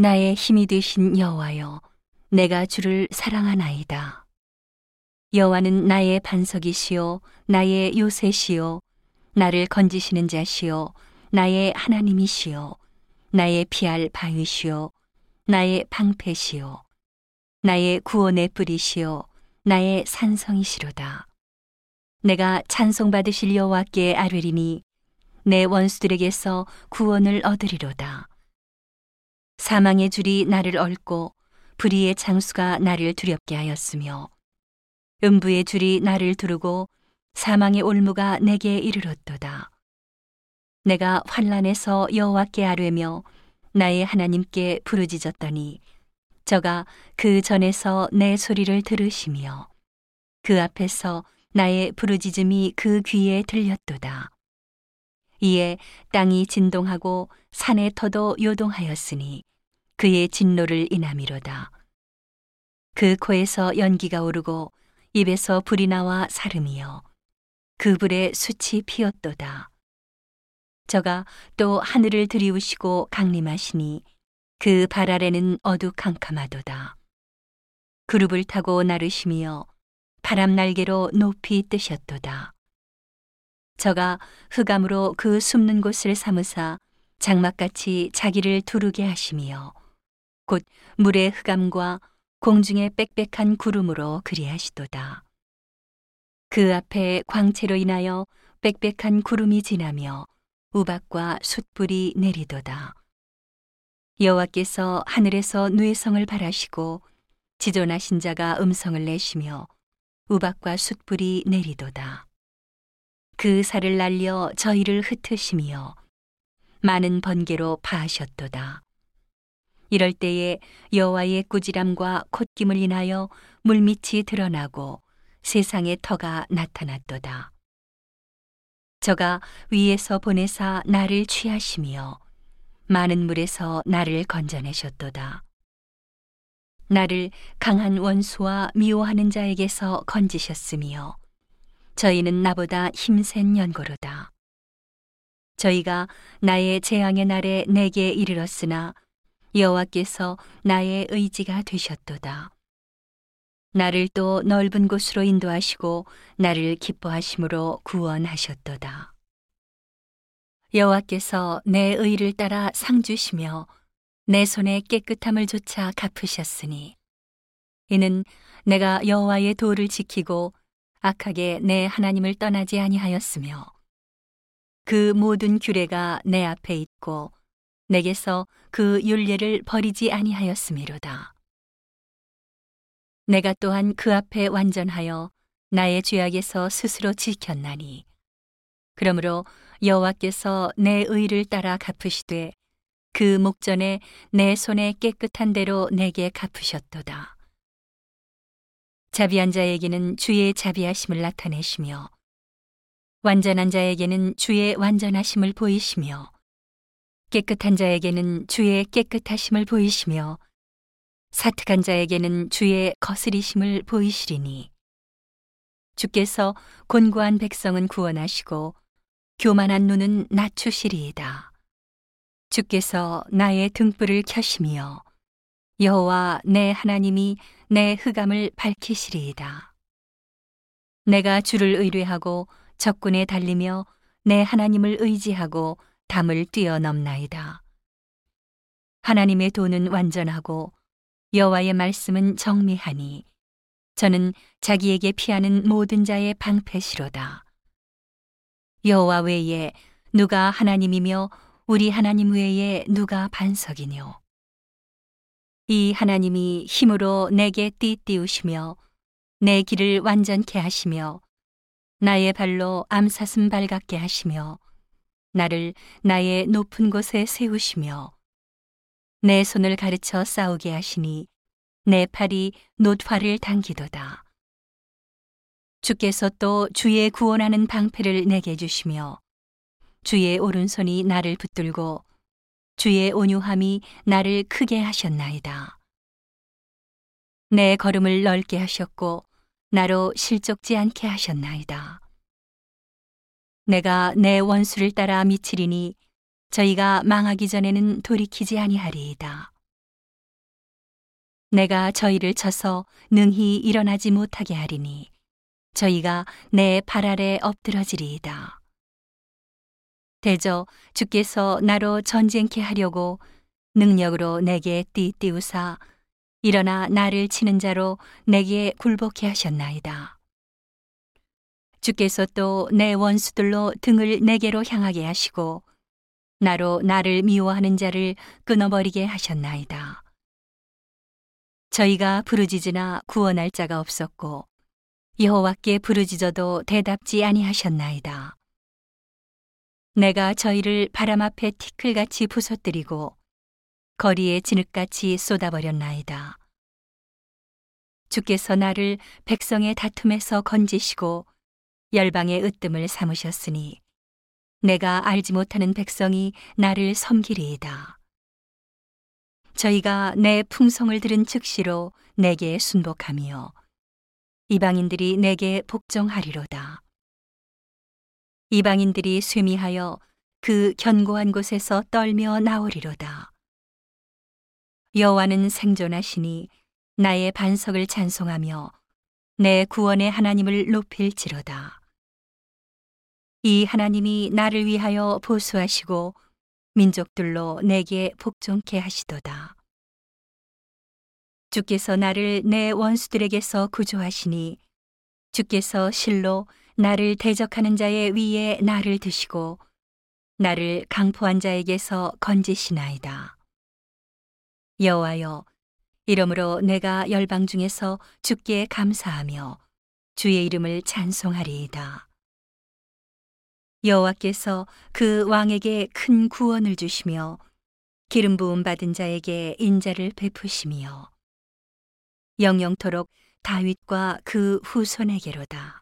나의 힘이 되신 여호와여 내가 주를 사랑하나이다. 여호와는 나의 반석이시요 나의 요새시요 나를 건지시는 자시요 나의 하나님이시요 나의 피할 바위시요 나의 방패시요 나의 구원의 뿌리시요 나의 산성이시로다. 내가 찬송받으실 여호와께 아뢰리니 내 원수들에게서 구원을 얻으리로다. 사망의 줄이 나를 얽고 불의의 장수가 나를 두렵게 하였으며 음부의 줄이 나를 두르고 사망의 올무가 내게 이르렀도다. 내가 환란에서 여호와께 아뢰며 나의 하나님께 부르짖었더니 저가 그 전에서 내 소리를 들으시며 그 앞에서 나의 부르짖음이 그 귀에 들렸도다. 이에 땅이 진동하고 산의 터도 요동하였으니 그의 진노를 인함이로다. 그 코에서 연기가 오르고 입에서 불이 나와 사름이여 그 불에 숯이 피었도다. 저가 또 하늘을 들이우시고 강림하시니 그 발 아래는 어두캄캄하도다. 그룹을 타고 나르시며 바람 날개로 높이 뜨셨도다. 저가 흑암으로 그 숨는 곳을 삼으사 장막같이 자기를 두르게 하시며 곧 물의 흑암과 공중의 빽빽한 구름으로 그리하시도다. 그 앞에 광채로 인하여 빽빽한 구름이 지나며 우박과 숯불이 내리도다. 여호와께서 하늘에서 누에성을 바라시고 지존하신 자가 음성을 내시며 우박과 숯불이 내리도다. 그 살을 날려 저희를 흩으시며 많은 번개로 파하셨도다. 이럴 때에 여호와의 꾸지람과 콧김을 인하여 물밑이 드러나고 세상의 터가 나타났도다. 저가 위에서 보내사 나를 취하시며 많은 물에서 나를 건져내셨도다. 나를 강한 원수와 미워하는 자에게서 건지셨으며 저희는 나보다 힘센 연고로다. 저희가 나의 재앙의 날에 내게 이르렀으나 여호와께서 나의 의지가 되셨도다. 나를 또 넓은 곳으로 인도하시고 나를 기뻐하심으로 구원하셨도다. 여호와께서 내 의를 따라 상 주시며 내 손의 깨끗함을 조차 갚으셨으니 이는 내가 여호와의 도를 지키고 악하게 내 하나님을 떠나지 아니하였으며 그 모든 규례가 내 앞에 있고 내게서 그 윤례를 버리지 아니하였음이로다. 내가 또한 그 앞에 완전하여 나의 죄악에서 스스로 지켰나니 그러므로 여호와께서 내 의를 따라 갚으시되 그 목전에 내 손에 깨끗한 대로 내게 갚으셨도다. 자비한 자에게는 주의 자비하심을 나타내시며 완전한 자에게는 주의 완전하심을 보이시며 깨끗한 자에게는 주의 깨끗하심을 보이시며 사특한 자에게는 주의 거스리심을 보이시리니 주께서 곤고한 백성은 구원하시고 교만한 눈은 낮추시리이다. 주께서 나의 등불을 켜시며 여호와 내 하나님이 내 흑암을 밝히시리이다. 내가 주를 의뢰하고 적군에 달리며 내 하나님을 의지하고 담을 뛰어넘나이다. 하나님의 도는 완전하고 여호와의 말씀은 정미하니 저는 자기에게 피하는 모든 자의 방패시로다. 여호와 외에 누가 하나님이며 우리 하나님 외에 누가 반석이뇨. 이 하나님이 힘으로 내게 띠띠우시며 내 길을 완전케 하시며 나의 발로 암사슴 발같게 하시며 나를 나의 높은 곳에 세우시며 내 손을 가르쳐 싸우게 하시니 내 팔이 노화를 당기도다. 주께서 또 주의 구원하는 방패를 내게 주시며 주의 오른손이 나를 붙들고 주의 온유함이 나를 크게 하셨나이다. 내 걸음을 넓게 하셨고 나로 실족지 않게 하셨나이다. 내가 내 원수를 따라 미치리니 저희가 망하기 전에는 돌이키지 아니하리이다. 내가 저희를 쳐서 능히 일어나지 못하게 하리니 저희가 내 발 아래 엎드러지리이다. 대저 주께서 나로 전쟁케 하려고 능력으로 내게 띠띠우사 일어나 나를 치는 자로 내게 굴복케 하셨나이다. 주께서 또 내 원수들로 등을 내게로 향하게 하시고 나로 나를 미워하는 자를 끊어버리게 하셨나이다. 저희가 부르짖으나 구원할 자가 없었고 여호와께 부르짖어도 대답지 아니하셨나이다. 내가 저희를 바람 앞에 티끌같이 부서뜨리고 거리에 진흙같이 쏟아버렸나이다. 주께서 나를 백성의 다툼에서 건지시고 열방의 으뜸을 삼으셨으니 내가 알지 못하는 백성이 나를 섬기리이다. 저희가 내 풍성을 들은 즉시로 내게 순복하며 이방인들이 내게 복종하리로다. 이방인들이 쇠미하여 그 견고한 곳에서 떨며 나오리로다. 여호와는 생존하시니 나의 반석을 찬송하며 내 구원의 하나님을 높일지로다. 이 하나님이 나를 위하여 보수하시고 민족들로 내게 복종케 하시도다. 주께서 나를 내 원수들에게서 구조하시니 주께서 실로 나를 대적하는 자의 위에 나를 드시고 나를 강포한 자에게서 건지시나이다. 여호와여 이러므로 내가 열방 중에서 주께 감사하며 주의 이름을 찬송하리이다. 여호와께서 그 왕에게 큰 구원을 주시며 기름 부음 받은 자에게 인자를 베푸시며 영영토록 다윗과 그 후손에게로다.